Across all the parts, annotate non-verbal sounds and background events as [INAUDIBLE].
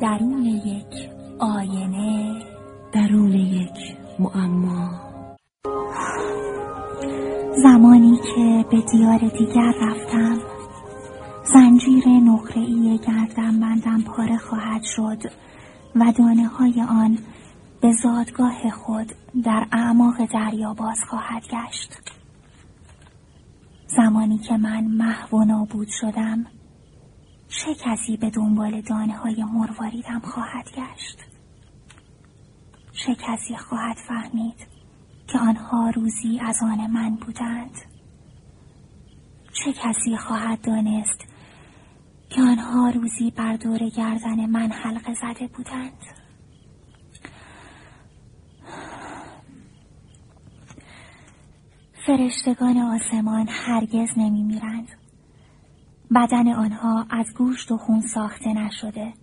درون یک آینه. درون یک معما. زمانی که به دیار دیگر رفتم زنجیر نقره‌ای گردم بندم پاره خواهد شد و دانه های آن به زادگاه خود در اعماق دریا باز خواهد گشت. زمانی که من محو و نابود شدم چه کسی به دنبال دانه های مرواریدم خواهد گشت؟ چه کسی خواهد فهمید که آنها روزی از آن من بودند؟ چه کسی خواهد دانست که آنها روزی بر دور گردن من حلقه زده بودند؟ فرشتگان آسمان هرگز نمی میرند. بدن آنها از گوشت و خون ساخته نشده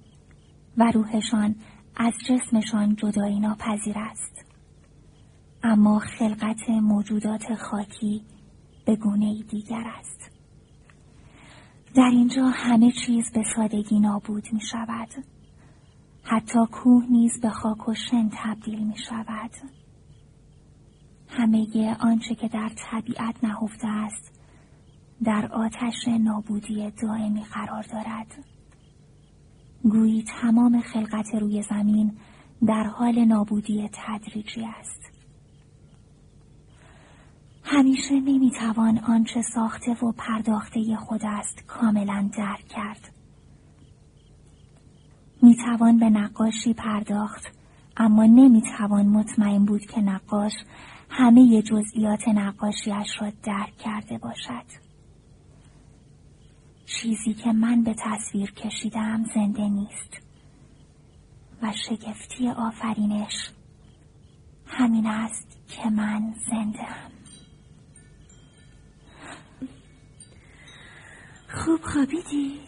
و روحشان از جسمشان جدایی ناپذیر است. اما خلقت موجودات خاکی به گونه دیگر است. در اینجا همه چیز به سادگی نابود می شود. حتی کوه نیز به خاک و شن تبدیل می شود. همه آنچه که در طبیعت نهفته است در آتش نابودی دائمی قرار دارد. گویی تمام خلقت روی زمین در حال نابودی تدریجی است. همیشه نمی‌توان آنچه ساخته و پرداخته خود است کاملا درک کرد. می‌توان به نقاشی پرداخت اما نمی‌توان مطمئن بود که نقاش همه جزئیات نقاشیش را درک کرده باشد. چیزی که من به تصویر کشیدم زنده نیست و شگفتی آفرینش همین است که من زنده هم. خوب خوابیدی؟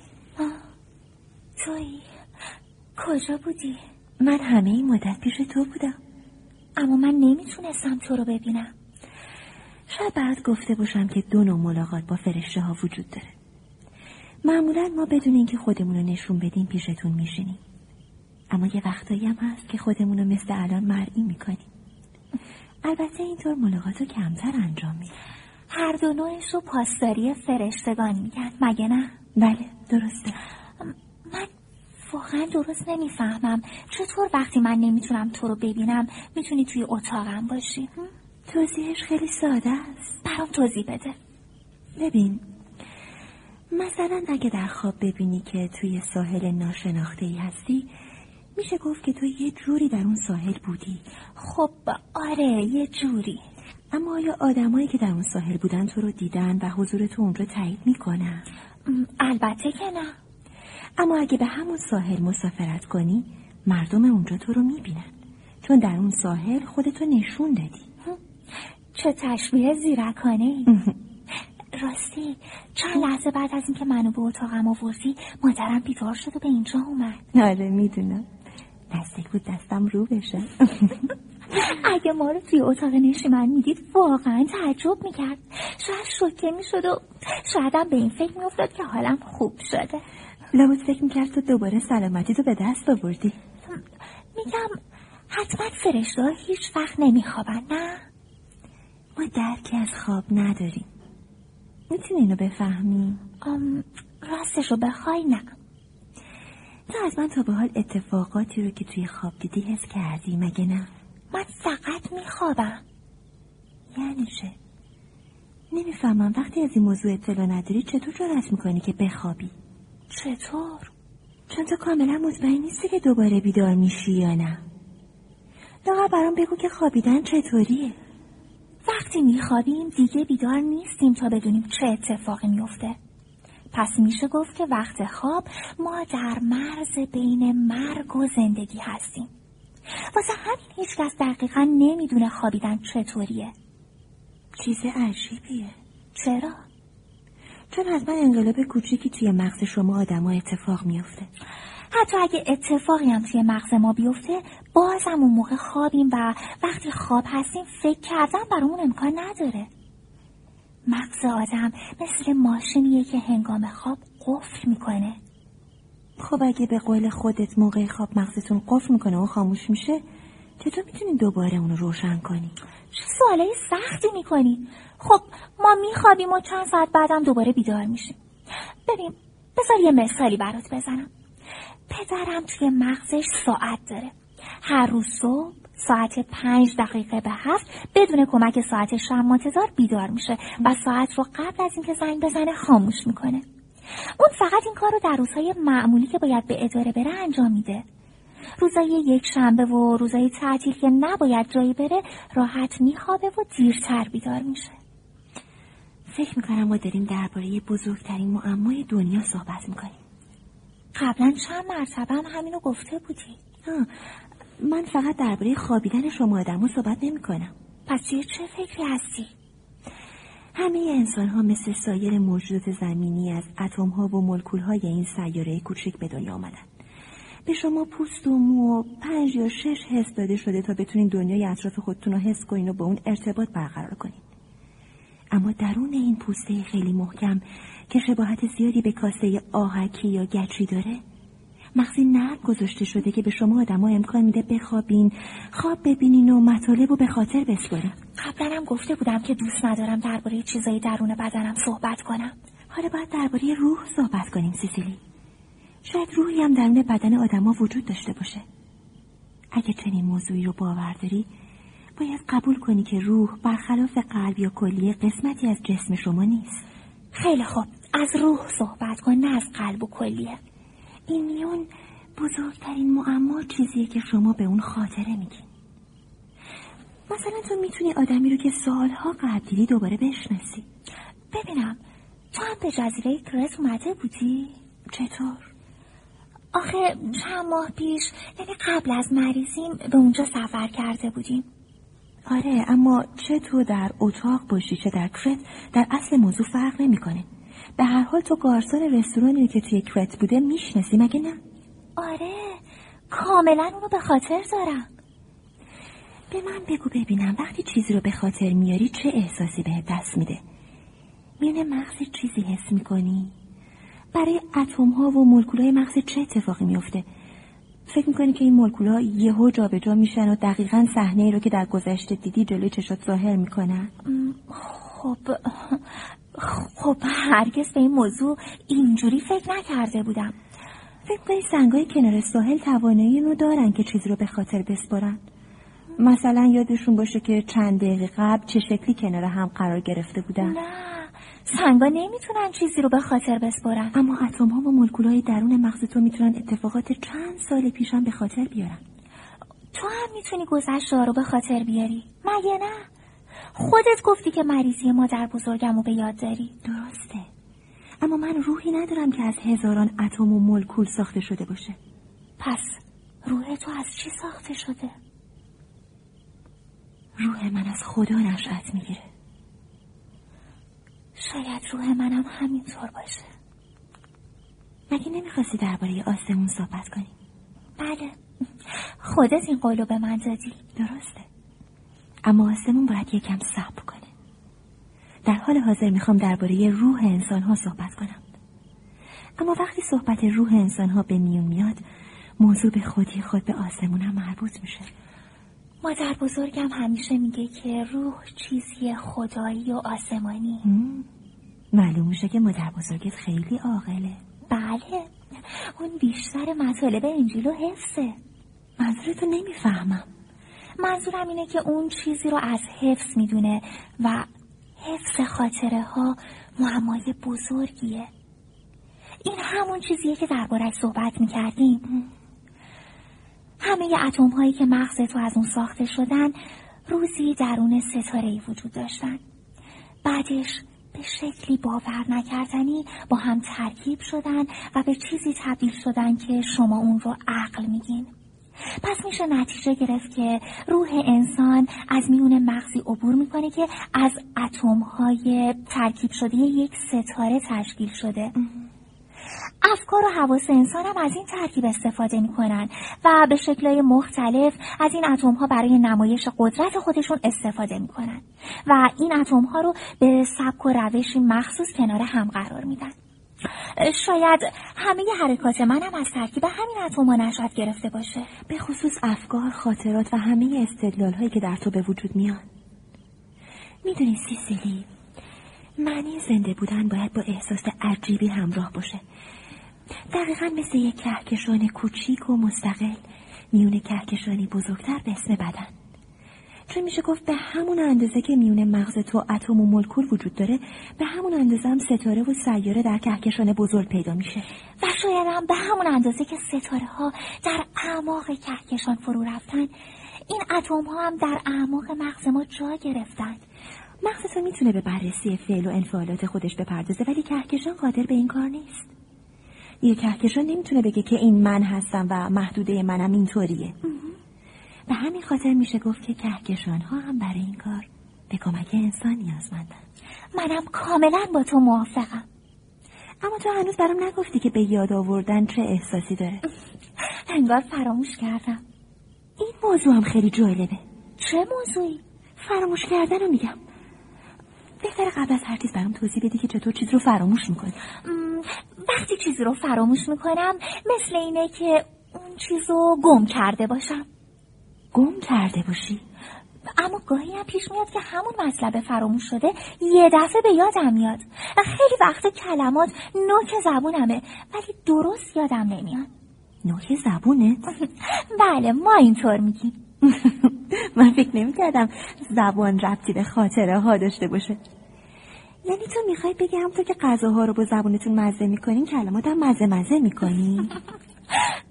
توی کجا بودی؟ من همه این مدت پیش تو بودم اما من نمی‌تونستم تو رو ببینم شاید بعد گفته باشم که دو نوع ملاقات با فرشته ها وجود داره معمولا ما بدون اینکه خودمون رو نشون بدیم پیشتون میشینیم. اما یه وقتایی هم هست که خودمون رو مثل الان مرئی می‌کنیم. البته اینطور ملاقات رو کمتر انجام میدیم. هر دو نوعش رو پاسداری فرشتگان میگن. مگه نه؟ بله درسته. من واقعا درست نمی‌فهمم. چطور وقتی من نمی‌تونم تو رو ببینم می‌تونی توی اتاقم باشی؟ توضیحش خیلی ساده است. برام توضیح بده. ببین مثلا اگه در خواب ببینی که توی ساحل ناشناخته ای هستی میشه گفت که تو یه جوری در اون ساحل بودی. خب آره یه جوری. اما آیا آدمایی که در اون ساحل بودن تو رو دیدن و حضور تو اونجا تایید می‌کنن؟ البته که نه. اما اگه به همون ساحل مسافرت کنی مردم اونجا تو رو می‌بینن. چون در اون ساحل خودتو نشون دادی. چه تشبیه زیرکانه ای [LAUGHS] راستی چند لحظه بعد از اینکه منو به اتاقم آوردی مادرم بیدار شد و به اینجا اومد. آره می‌دونم. نزدیک بود دستم رو بشه. [LAUGHS] اگه ما رو توی اتاق نشیمن می‌دید واقعا تعجب می‌کرد. شاید شوکه می‌شد و شایدم به این فکر میافتاد که حالم خوب شده. لابد فکر می‌کرد تو دوباره سلامتی تو به دست آوردی. میگم حتما فرشته هیچ وقت نمیخوابن نه؟ ما درکی از خواب نداریم. می‌تونی اینو بفهمی؟ راستش رو بخوای نه. تو از من تا به حال اتفاقاتی رو که توی خواب دیدی حس کردی مگه نه؟ من فقط میخوابم. یعنی چه؟ نمی‌فهمم وقتی از این موضوع اطلاع نداری چطور جرأت می‌کنی که بخوابی؟ چطور؟ چون تو کاملا مطمئن نیستی که دوباره بیدار میشی یا نه. لاغر برام بگو که خوابیدن چطوریه. وقتی میخوابیم دیگه بیدار نیستیم تا بدونیم چه اتفاقی میفته پس میشه گفت که وقت خواب ما در مرز بین مرگ و زندگی هستیم. واسه همین هیچکس دقیقا نمی‌دونه خوابیدن چطوریه. چیز عجیبیه. چرا؟ چون من انقلاب کوچیکی توی مغز شما آدما اتفاق میافته. حتی اگه اتفاقی هم توی مغز ما بیفته بازم اون موقع خوابیم و وقتی خواب هستیم فکر کردن برامون امکان نداره مغز آدم مثل ماشینیه که هنگام خواب قفل می‌کنه خب اگه به قول خودت موقع خواب مغزتون قفل می‌کنه و خاموش میشه چطور می‌تونین دوباره اونو روشن کنی؟ چه سوالای سختی می‌کنی؟ خب ما میخوابیم و چند ساعت بعدم دوباره بیدار میشیم ببین بذار یه مثالی برات بزنم پدرم توی مغزش ساعت داره. هر روز صبح ساعت پنج دقیقه به هفت بدون کمک ساعت شرماتزار بیدار میشه و ساعت رو قبل از اینکه زنگ بزنه خاموش می‌کنه. اون فقط این کار رو در روزهای معمولی که باید به اداره بره انجام میده. روزای یک شنبه و روزای تعطیل که نباید جایی بره راحت میخوابه و دیرتر بیدار میشه. فکر می‌کنم ما داریم درباره بزرگترین معمای دنیا صحبت می‌کنیم. قبلا چند مرتبه هم همینو گفته بودی. من فقط درباره خوابیدن شما آدم صحبت نمی کنم پس چه فکری هستی؟ همه انسان ها مثل سایر موجودات زمینی از اتم ها و ملکول های این سیاره کوچک به دنیا آمدن. به شما پوست و مو و پنج یا شش حس داده شده تا بتونین دنیای اطراف خودتون رو حس کنین و با اون ارتباط برقرار کنین. اما درون این پوسته خیلی محکم که شباهت زیادی به کاسه آهکی یا گچی داره؟ مغزی نرم گذاشته شده که به شما آدما امکان میده بخوابین. خواب ببینین و مطالب رو به خاطر بسپارین قبلا هم گفته بودم که دوست ندارم درباره چیزای درون بدنم صحبت کنم. حالا باید درباره روح صحبت کنیم سیسیلی. شاید روحی هم درون بدن آدما وجود داشته باشه. اگه چنین موضوعی رو باور داری باید قبول کنی که روح برخلاف قلب یا کلیه قسمتی از جسم شما نیست. خیلی خوب. از روح صحبت کن نه از قلب و کلیه این میون بزرگترین معما چیزیه که شما به اون خاطره میگین. مثلا تو می‌تونی آدمی رو که سالها قبل دیدی دوباره بشناسی. ببینم تو هم به جزیره کرت اومده بودی؟ چطور؟ آخه چند ماه پیش یعنی قبل از مریضیم به اونجا سفر کرده بودیم. آره اما چه تو در اتاق باشی چه در کرت در اصل موضوع فرق نمی‌کنه. به هر حال تو گارسون رستورانی که توی کرت بوده می‌شناسی مگه نه؟ آره کاملا اونو به خاطر دارم. به من بگو ببینم وقتی چیزی رو به خاطر میاری چه احساسی به دست میده؟ میونه مغز چیزی حس می‌کنی؟ برای اتم ها و مولکول های مغز چه اتفاقی میفته فکر می‌کنی که این مولکول ها یهو جابجا میشن و دقیقا صحنه ای رو که در گذشته دیدی جلوی چشات ظاهر می‌کنن؟ خب خب هرگز به این موضوع اینجوری فکر نکرده بودم. فکر کنی سنگای کنار ساحل توانایی رو دارن که چیزی رو به خاطر بسپرن. مثلا یادشون باشه که چند دقیقه قبل چه شکلی کنار هم قرار گرفته بودن. نه سنگا نمی‌تونن چیزی رو به خاطر بسپرن. اما اتم ها و مولکول های درون مغز تو می‌تونن اتفاقات چند سال پیشم به خاطر بیارن. تو هم می‌تونی گذشته رو به خاطر بیاری. مگه نه؟ خودت گفتی که مریضی مادر بزرگم رو به یاد داری. درسته. اما من روحی ندارم که از هزاران اتم و مولکول ساخته شده باشه. پس روح تو از چی ساخته شده؟ روح من از خدا نشأت می‌گیره. شاید روح منم همینطور باشه. مگه نمی‌خواستی درباره آسمون صحبت کنی؟ بله. خودت این قولو به من دادی. درسته. اما آسمون باید یکم صبر کنه. در حال حاضر می‌خوام درباره روح انسان ها صحبت کنم. اما وقتی صحبت روح انسان ها به میون میاد موضوع به خودی خود به آسمون هم مربوط میشه. مادر بزرگم همیشه میگه که روح چیزی خدایی و آسمانی. معلوم میشه که مادر بزرگت خیلی عاقله. بله. اون بیشتر مطالب انجیل و حفظه. منظورتو نمی‌فهمم. منظورم اینه که اون چیزی رو از حفظ می‌دونه و حفظ خاطره ها معمای بزرگیه. این همون چیزیه که دربارش صحبت می‌کردیم. همه اتم هایی که مغز تو از اون ساخته شدن روزی درون ستاره ای وجود داشتن. بعدش به شکلی باور نکردنی با هم ترکیب شدن و به چیزی تبدیل شدن که شما اون رو عقل میگین. پس میشه نتیجه گرفت که روح انسان از میون مغزی عبور می‌کنه که از اتم های ترکیب شده یک ستاره تشکیل شده. افکار و حواس انسان هم از این ترکیب استفاده می‌کنن و به شکلهای مختلف از این اتم ها برای نمایش قدرت خودشون استفاده می‌کنن و این اتم ها رو به سبک و روشی مخصوص کنار هم قرار میدن. شاید همه حرکات منم از ترکیب همین اتما نشاط گرفته باشه. به خصوص افکار خاطرات و همه استدلال هایی که در تو به وجود میان. می‌دونی سیسیلی معنی زنده بودن باید با احساس عجیبی همراه باشه. دقیقا مثل یک کهکشان کوچیک و مستقل میون کهکشانی بزرگتر به اسم بدن. چون میشه گفت به همون اندازه که میون مغز تو اتم و مولکول وجود داره به همون اندازه هم ستاره و سیاره در کهکشان بزرگ پیدا میشه. و شاید هم به همون اندازه که ستاره ها در اعماق کهکشان فرو رفتن این اتم ها هم در اعماق مغز ما جا گرفتند. مغز تو می‌تونه به بررسی فعل و انفعالات خودش بپردازه ولی کهکشان قادر به این کار نیست. یه کهکشان نمی‌تونه بگه که این من هستم و محدوده منم اینطوریه. به همین خاطر میشه گفت که کهکشان ها هم برای این کار به کمک انسان نیازمندن منم کاملا با تو موافقم. اما تو هنوز برام نگفتی که به یاد آوردن چه احساسی داره. انگار فراموش کردم. این موضوع هم خیلی جالبه. چه موضوعی؟ فراموش کردن رو میگم. بهتر قبل از هر چیز برام توضیح بدی که چطور چیز رو فراموش می‌کنی. وقتی چیزی رو فراموش می‌کنم مثل اینه که اون چیز رو گم کرده باشم. گم کرده باشی. اما گاهی هم پیش میاد که همون مطلب فراموش شده یه دفعه به یادم میاد. و خیلی وقت کلمات نوک زبونمه ولی درست یادم نمیاد. نوک زبونه؟ [LAUGHS] بله ما اینطور میگیم. [LAUGHS] من فکر نمی‌کردم زبان ربطی به خاطره ها داشته باشه. یعنی تو می‌خوای بگی همونطور که غذاها رو با زبونتون مزه می‌کنین کلمات هم مزه مزه می‌کنی؟ [LAUGHS]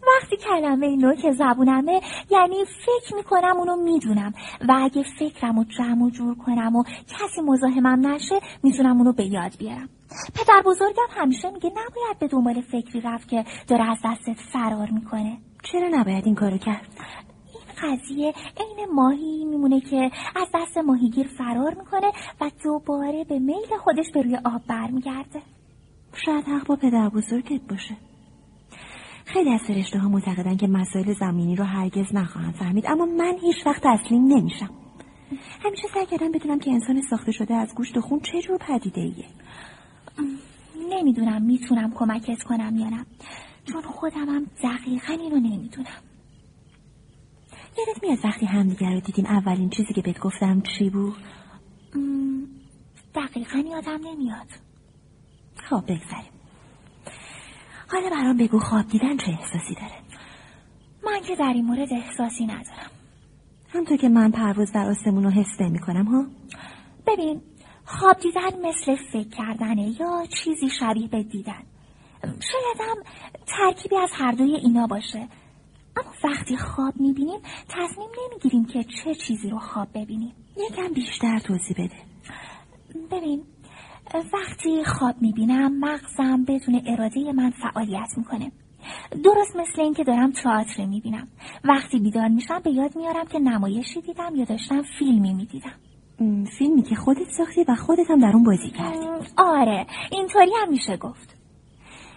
وقتی کلمه نوک زبونمه یعنی فکر می‌کنم اونو می‌دونم. و اگه فکرم رو جمع و جور کنم و کسی مزاحمم نشه می‌تونم اونو به یاد بیارم. پدر بزرگم همیشه میگه نباید به دنبال فکری رفت که داره از دستت فرار می‌کنه. چرا نباید این کارو کرد؟ این قضیه عین ماهی میمونه که از دست ماهیگیر فرار می‌کنه و دوباره به میل خودش به روی آب برمیگرده. شاید حق با پدر بزرگت باشه. خیلی از فرشته ها معتقدن که مسائل زمینی رو هرگز نخواهند فهمید اما من هیچ وقت تسلیم نمیشم. همیشه سعی کردم بدونم که انسان ساخته شده از گوشت و خون چه جور پدیده ایه. نمی‌دونم می‌تونم کمکت کنم یا نه. چون خودمم دقیقا اینو نمی‌دونم. یادت میاد وقتی همدیگر رو دیدیم اولین چیزی که بهت گفتم چی بود؟ دقیقا یادم نمیاد. خب بگذاریم. حالا برام بگو خواب دیدن چه احساسی داره؟ من که در این مورد احساسی ندارم. همطور که من پرواز در آسمون رو حس نمی کنم ها؟ ببین خواب دیدن مثل فکر کردنه یا چیزی شبیه به دیدن. شاید هم ترکیبی از هر دوی اینا باشه. اما وقتی خواب می‌بینیم تصمیم نمی‌گیریم که چه چیزی رو خواب ببینیم. یکم بیشتر توضیح بده. ببین وقتی خواب می‌بینم مغزم بدون اراده من فعالیت می‌کنه. درست مثل اینکه دارم تئاتر می‌بینم. وقتی بیدار میشم به یاد میارم که نمایشی دیدم یا داشتم فیلمی می‌دیدم. فیلمی که خودت ساختی و خودت هم در اون بازی کردی. آره اینطوری هم میشه گفت.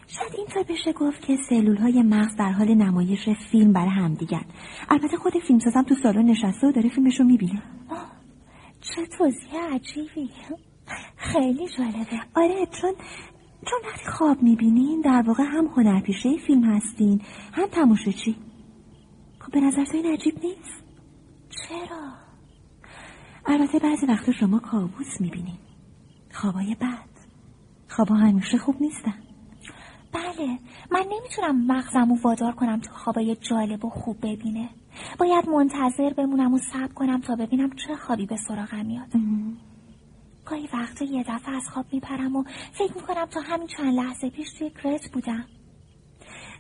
شاید اینطور بشه گفت که سلول های مغز در حال نمایش فیلم برای هم دیگر البته خود فیلم سازم تو سالن نشسته و داره فیلمشو می‌بینه. چه توضیح عجیبی خیلی جالبه. آره چون چون وقتی خواب می‌بینین در واقع هم هنرپیشه فیلم هستین. هم تماشاچی. خب به نظر تو این عجیب نیست. چرا؟ البته بعضی وقتا شما کابوس می‌بینین. خوابای بد. خوابا همیشه خوب نیستن. بله من نمی‌تونم مغزم و وادار کنم تا خوابای جالب و خوب ببینه. باید منتظر بمونم و صبر کنم تا ببینم چه خوابی به سراغم میاد. گاهی وقتا یه دفعه از خواب میپرم و فکر می‌کنم تا همین چند لحظه پیش توی گرت بودم.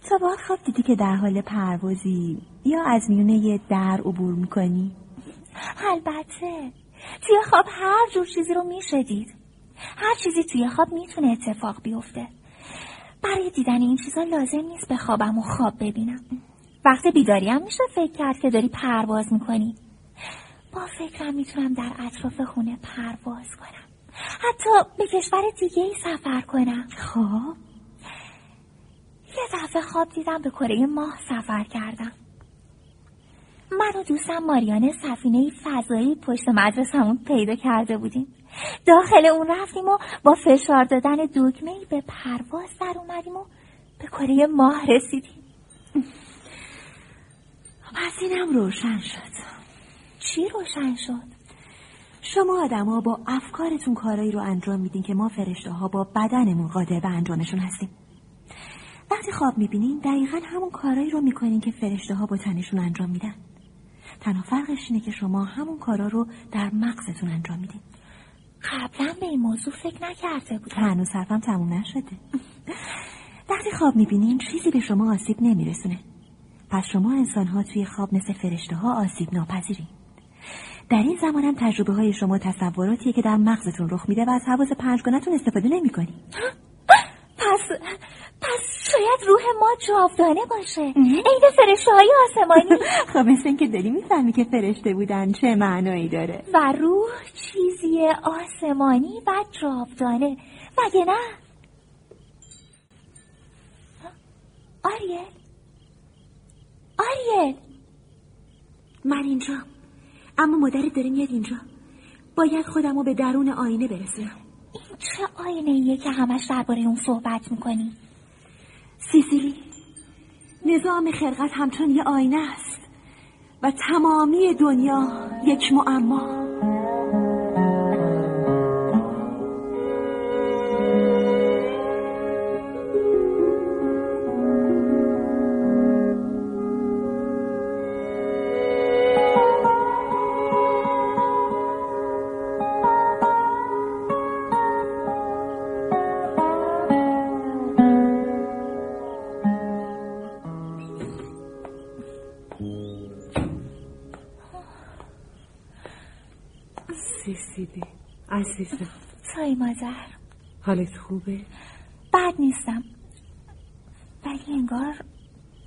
تا با خواب دیدی که در حال پروازی یا از میونه یه در عبور می‌کنی؟ البته. توی خواب هر جور چیزی رو میشه دید هر چیزی توی خواب می‌تونه اتفاق بیفته. برای دیدن این چیزا لازم نیست به خوابم و خواب ببینم. وقت بیداری هم میشه فکر کرد که داری پرواز می‌کنی. با فکرم می‌تونم در اطراف خونه پرواز کنم. حتی به کشور دیگه ای سفر کنم. خب؟ یه دفعه خواب دیدم به کره ماه سفر کردم. من و دوستم ماریانه سفینه فضایی پشت مدرسمون پیدا کرده بودیم. داخل اون رفتیم و با فشار دادن دکمه به پرواز در اومدیم و به کره ماه رسیدیم. [LAUGHS] پس اینم روشن شد. چی روشن شد؟ شما آدما با افکارتون کارایی رو انجام میدین که ما فرشته ها با بدنمون قادر به انجامشون هستیم. وقتی خواب می‌بینین دقیقا همون کارایی رو می‌کنین که فرشته ها با تنشون انجام میدن. تنها فرقش اینه که شما همون کارا رو در مغزتون انجام میدین. قبلا به این موضوع فکر نکرده بود هنوز حرفم تموم نشده. وقتی خواب می‌بینین چیزی به شما آسیب نمیرسونه. پس شما انسان ها توی خواب مثل فرشته ها آسیب ناپذیرین در این زمان هم تجربه های شما تصوراتیه که در مغزتون رخ میده و از حواس پنجگانتون استفاده نمی‌کنی. [GASPS] پس پس شاید روح ما جاودانه باشه. عین فرشته های آسمانی. [LAUGHS] خب مثل اینکه داری می‌فهمی که فرشته بودن چه معنایی داره. و روح چیزی آسمانی و جاودانه. مگه نه؟ آریل. آریل. من اینجا. اما مادرت داره میاد اینجا. باید خودمو به درون آینه برسونم. این چه آینه ایه که همش درباره اون صحبت می‌کنی؟ سیسیلی نظام خلقت همچون یه آینه است و تمامی دنیا یک معما. سیسیلی عزیزم. سای مادر. حالت خوبه؟ بد نیستم. ولی انگار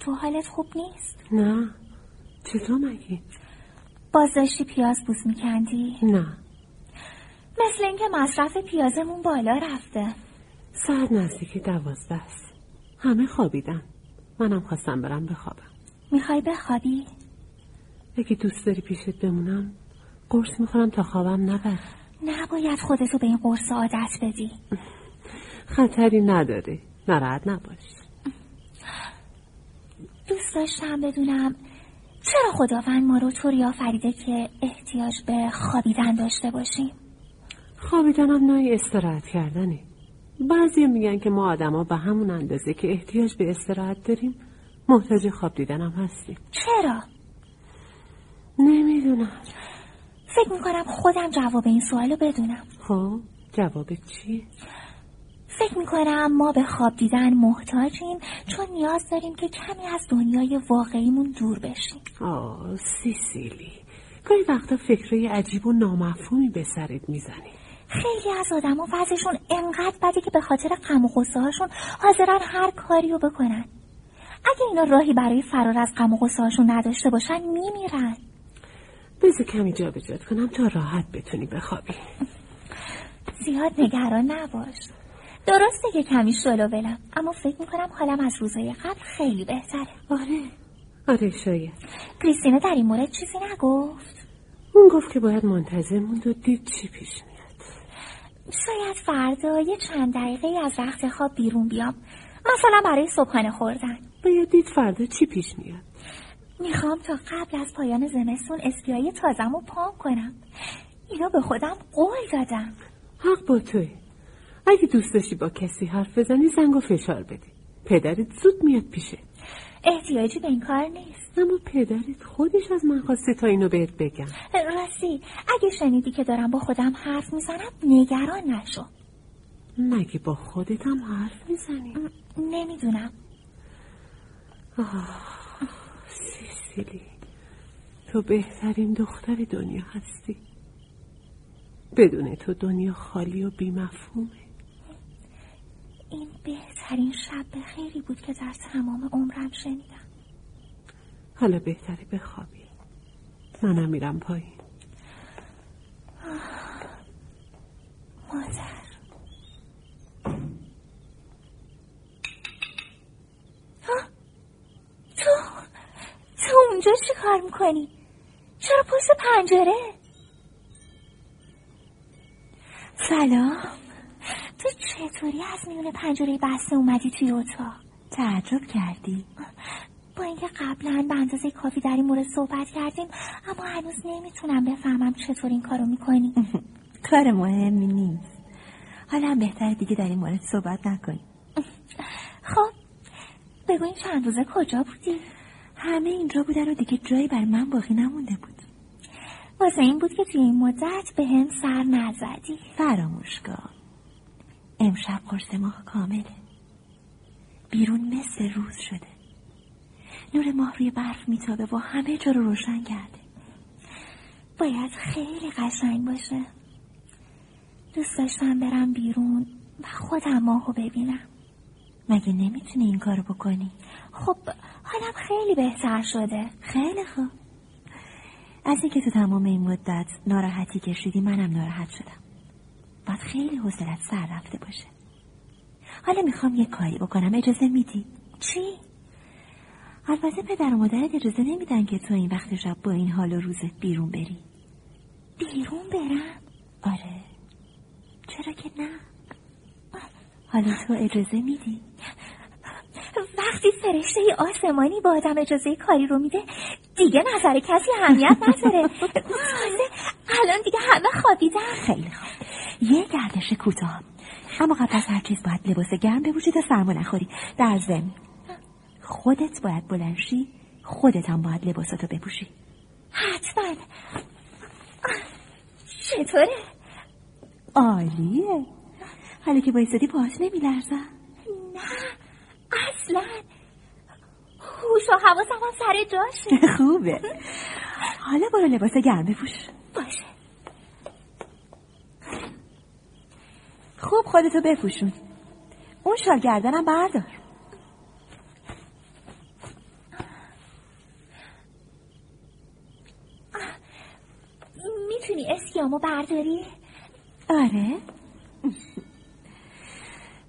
تو حالت خوب نیست. نه. چطور مگه؟ باز داشتی پیاز بوس میکندی؟ نه. مثل اینکه مصرف پیازمون بالا رفته. ساعت نزدیک دوازده است. همه خوابیدن. منم خواستم برم بخوابم. می‌خوای بخوابی؟ اگه دوست داری پیشت بمونم قرص می‌خورم تا خوابم نبر نباید خودتو به این قرص عادت بدی. خطری نداره ناراحت نباش. دوست داشتم بدونم چرا خداوند ما رو طوری آفریده که احتیاج به خوابیدن داشته باشیم؟ خوابیدن هم نوعی استراحت کردنه بعضی میگن که ما آدما به همون اندازه که احتیاج به استراحت داریم محتاج خواب دیدن هم هستیم. چرا؟ نمی‌دونم. فکر می‌کنم خودم جواب این سوالو بدونم. خب جواب چیه؟ فکر می‌کنم ما به خواب دیدن محتاجیم چون نیاز داریم که کمی از دنیای واقعیمون دور بشیم. آه سیسیلی. گاهی وقتا فکرهای عجیب و نامفهومی به سرت می‌زنی خیلی از آدما وضعشون انقدر بده که به خاطر غم و غصه هاشون حاضرن هر کاریو بکنن. اگه اینا راهی برای فرار از غم و غصه هاشون نداشته باشن میمیرن. بذار کمی جا بجات کنم تا راحت بتونی بخوابی. زیاد نگران نباش. درسته که کمی شلو بلم اما فکر می‌کنم حالم از روزای قبل خیلی بهتره. آره. آره شاید. کریستینا در این مورد چیزی نگفت؟ اون گفت که باید منتظر موند و دید چی پیش میاد. شاید فردا یه چند دقیقه از رخت خواب بیرون بیام. مثلا برای صبحانه خوردن. باید دید فردا چی پیش میاد. می‌خوام تا قبل از پایان زمستون اسپیای تازم رو پام کنم. اینا به خودم قول دادم. حق با توی. اگه دوست داشتی با کسی حرف بزنی زنگ و فشار بدی. پدرت زود میاد پیشه. احتیاجی به این کار نیست. اما پدرت خودش از من خواسته تا اینو بهت بگم. راستی اگه شنیدی که دارم با خودم حرف می‌زنم نگران نشو. مگه با خودت هم حرف می‌زنی؟ نمی‌دونم. سیسیلی تو بهترین دختر دنیا هستی. بدون تو دنیا خالی و بیمفهومه. این بهترین شب به خیری بود که در تمام عمرم شنیدم. حالا بهتری بخوابی. منم میرم پایین مادر تو تو اونجا چی کار می‌کنی؟ چرا پشت پنجره؟ سلام تو چطوری از میون پنجره بسته اومدی توی اتاق تعجب کردی با اینکه قبلا به اندازه کافی در این مورد صحبت کردیم اما هنوز نمی‌تونم بفهمم چطور این کارو می‌کنی [LAUGHS] کار مهمی نیست حالا هم بهتر دیگه در این مورد صحبت نکنیم [LAUGHS] خب بگو این چند روزه کجا بودی؟ همه اینجا بودن و دیگه جایی بر من باقی نمونده بود. واسه این بود که توی این مدت به هم سر نزدی. فراموش امشب قرص ماه کامله. بیرون مثل روز شده. نور ماه روی برف میتابه و همه جا رو روشن کرده. باید خیلی قشنگ باشه. دوست داشتم برم بیرون و خودم ماهو ببینم. مگه نمی‌تونی این کارو بکنی؟ خب حالم خیلی بهتر شده. خیلی خوب. از اینکه تو تمام این مدت ناراحتی کشیدی منم ناراحت شدم. باید خیلی حوصلت سر رفته باشه. حالا می‌خوام یه کاری بکنم. اجازه میدی؟ چی؟ البته پدر و مادرت اجازه نمیدن که تو این وقت شب با این حال و روزت بیرون بری. بیرون برم؟ آره. چرا که نه؟ حالا تو اجازه میدی؟ وقتی فرشته آسمانی با آدم اجازه کاری رو میده دیگه نظر کسی اهمیت نداره. الان دیگه همه خوابیدن. خیلی خوب. یه گردش کوتاه. اما قبل از هر چیز باید لباس گرم بپوشی تا سرما نخوری. در ضمن خودت باید بلنشی خودت هم باید لباساتو بپوشی. حتما. چطوره؟ عالیه. حالا که بایستادی پاهات نمیلرزن نه. اصلا. هوش و حواسم هم سر جاشه. [LAUGHS] خوبه. حالا برو لباس گرم بپوش. باشه. خوب خودتو بپوشون. اون شال گردنم بردار. می‌تونی اسکیامو برداری؟ آره.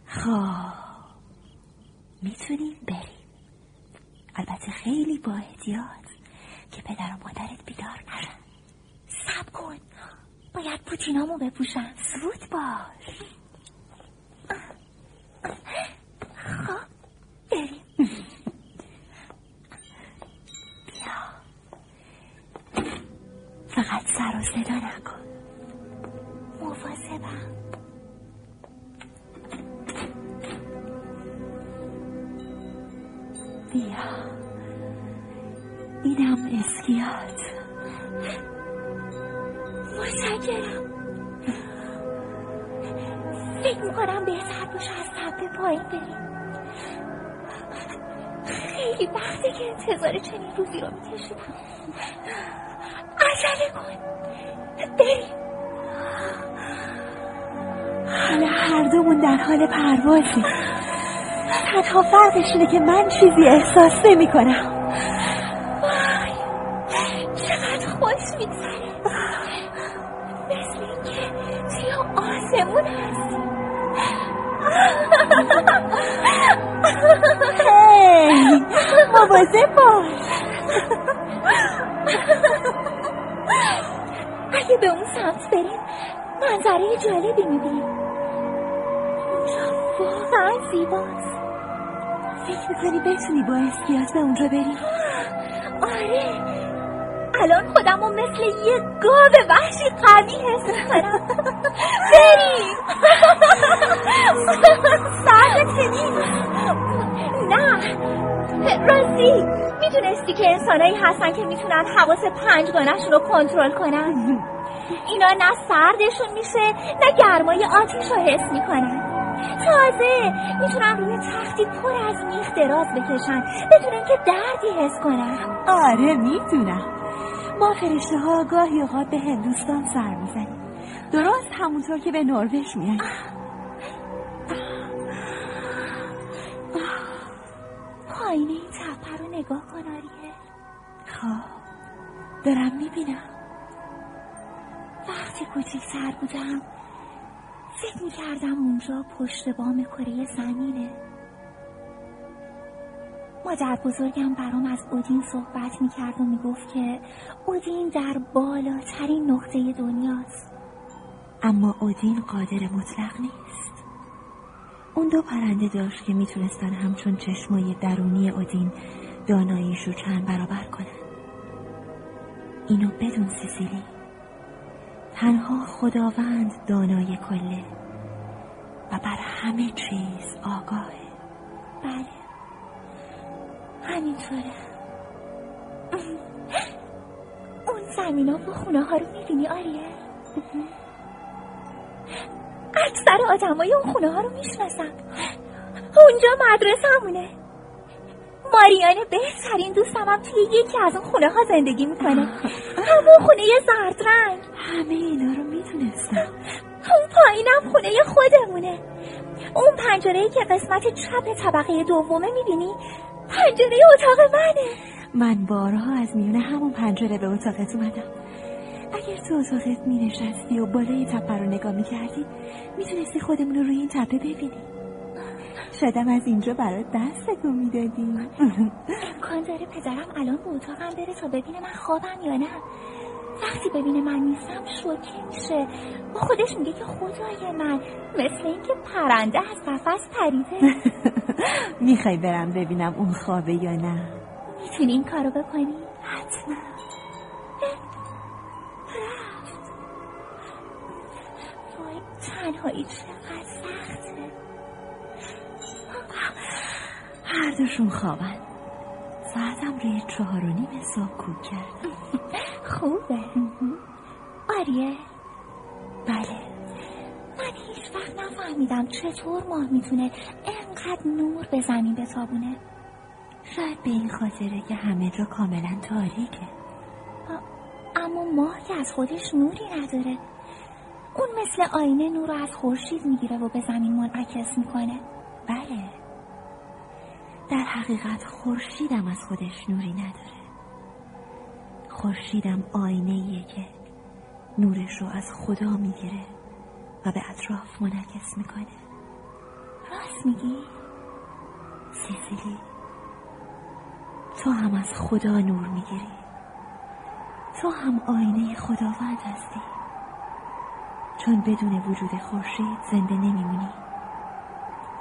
خب. می‌تونیم بریم. البته خیلی با احتیاط که پدر و مادرت بیدار نشن. سب کن. باید پوتینامو بپوشم زود باش. عجله کن. بریم حالا هر دومون در حال پروازیم تنها فرقش اینه که من چیزی احساس نمی کنم چقدر خوش میگذره. مثل اینکه توی آسمون هستی هی. [LAUGHS] مواظب باش. منظره جالبی اونجا واقعا زیباست. فکر می‌کنی بتونی با اسکیات به اونجا بری؟ آره. الان خودمو مثل یه گاو وحشی قوی حس می‌کنم. بریم نیست نه. راستی. می‌دونستی که انسانایی هستن که می‌تونن حواس پنجگانهشون رو کنترل کنن. اینا نه سردشون میشه نه گرمای آتیش رو حس می‌کنن. تازه می‌تونن روی تختی پر از میخ دراز بکشن بدون اینکه دردی حس کنن. آره می‌دونم. ما فرشته ها گاهی اوقات به هندوستان سر می‌زنیم. درست همونطور که به نروژ میایم پایین این تپه رو نگاه کن دارم می‌بینم. وقتی کوچیکتر بودم فکر می‌کردم اونجا پشت بام کره زمینه. مادر بزرگم برام از اودین صحبت می‌کرد و می‌گفت که اودین در بالاترین نقطه دنیاست. اما اودین قادر مطلق نیست. اون دو پرنده داشت که می‌تونستن همچون چشمای درونی اودین داناییش رو چند برابر کنن. اینو بدون سیسیلی. تنها خداوند دانای کله. و بر همه چیز آگاهه. بله. همینطوره. [LAUGHS] اون زمین ها و خونه ها رو می‌بینی آریه؟ اکثر آدمای اون خونه ها رو می‌شناسم. اونجا مدرسه همونه ماریانه بهترین دوستم هم توی یکی از اون خونه ها زندگی می‌کنه. همون خونه زرد رنگ. همه اینا رو می‌تونستم اون پایینم خونه خودمونه. اون پنجره که قسمت چپ طبقه دومه می‌بینی پنجره اتاق منه. من بارها از میونه همون پنجره به اتاقت اومدم. اگر تو اتاقت می نشستی و بالای تپه رو نگاه می کردی می‌تونستی خودمون رو روی این تپه ببینی. شدم از اینجا برات دست می می‌دادی. [LAUGHS] امکان داره پدرم الان به اتاقم بره تا ببینه من خوابم یا نه. وقتی ببینه من نیستم شوکه میشه. با خودش میگه که خدای من مثل اینکه پرنده از قفس پریده. [LAUGHS] می‌خوای برم ببینم اون خوابه یا نه. می‌تونی این کارو بکنی؟ حتما. وای تنهایی چقدر هر دوشون خوابن. ساعتم روی چهار و نیم صبح کوک کرد. [LAUGHS] خوبه. آریه. بله. من هیچ وقت نفهمیدم چطور ماه می‌تونه انقدر نور به زمین بتابونه. شاید به این خاطره که همه جا کاملا تاریکه. اما ماه که از خودش نوری نداره. اون مثل آینه نور رو از خورشید می‌گیره و به زمین منعکس می‌کنه. بله. در حقیقت خورشیدم از خودش نوری نداره. خورشیدم آینه ایه که نورش رو از خدا می‌گیره و به اطراف منعکس می‌کنه. راست میگی؟ سیسیلی تو هم از خدا نور می‌گیری. تو هم آینه خداوند هستی. چون بدون وجود خورشید زنده نمیمونی.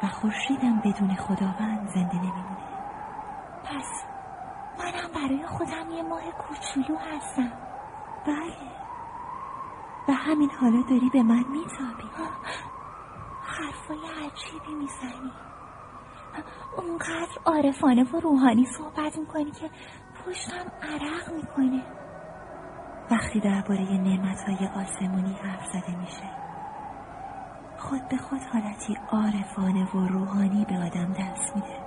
و خورشیدم بدون خداوند زنده نمیمونه. پس منم برای خودم یه ماه کوچولو هستم. بله. و همین حالا داری به من میتابی. حرفای عجیبی می‌زنی. اونقدر عارفانه و روحانی صحبت می‌کنی که پشتم عرق می‌کنه. وقتی درباره های آسمونی حرف زده میشه خود به خود حالتی عارفانه و روحانی به آدم دست میده.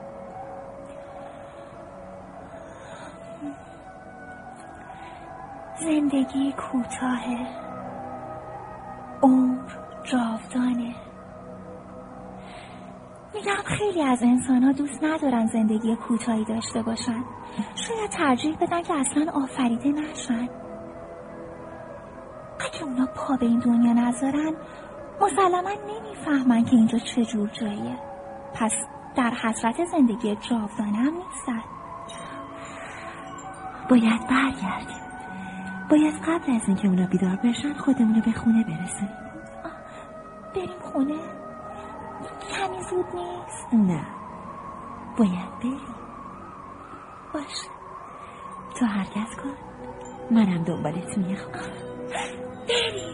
زندگی کوتاه عمر جاودانه. میگم خیلی از انسان ها دوست ندارن زندگی کوتاهی داشته باشن. شاید ترجیح بدن که اصلا آفریده نشن. اگه اونا پا به این دنیا نذارن مسلما نمی‌فهمن که اینجا چه جور جاییه. پس در حسرت زندگی جاودانه هم نیستن. باید برگردیم. باید قبل از اینکه اونا بیدار بشن خودمونو به خونه برسونیم. بریم خونه؟ کمی زود نیست؟ نه. باید بریم. باشه. تو حرکت کن. منم دنبالت می‌خوام بریم.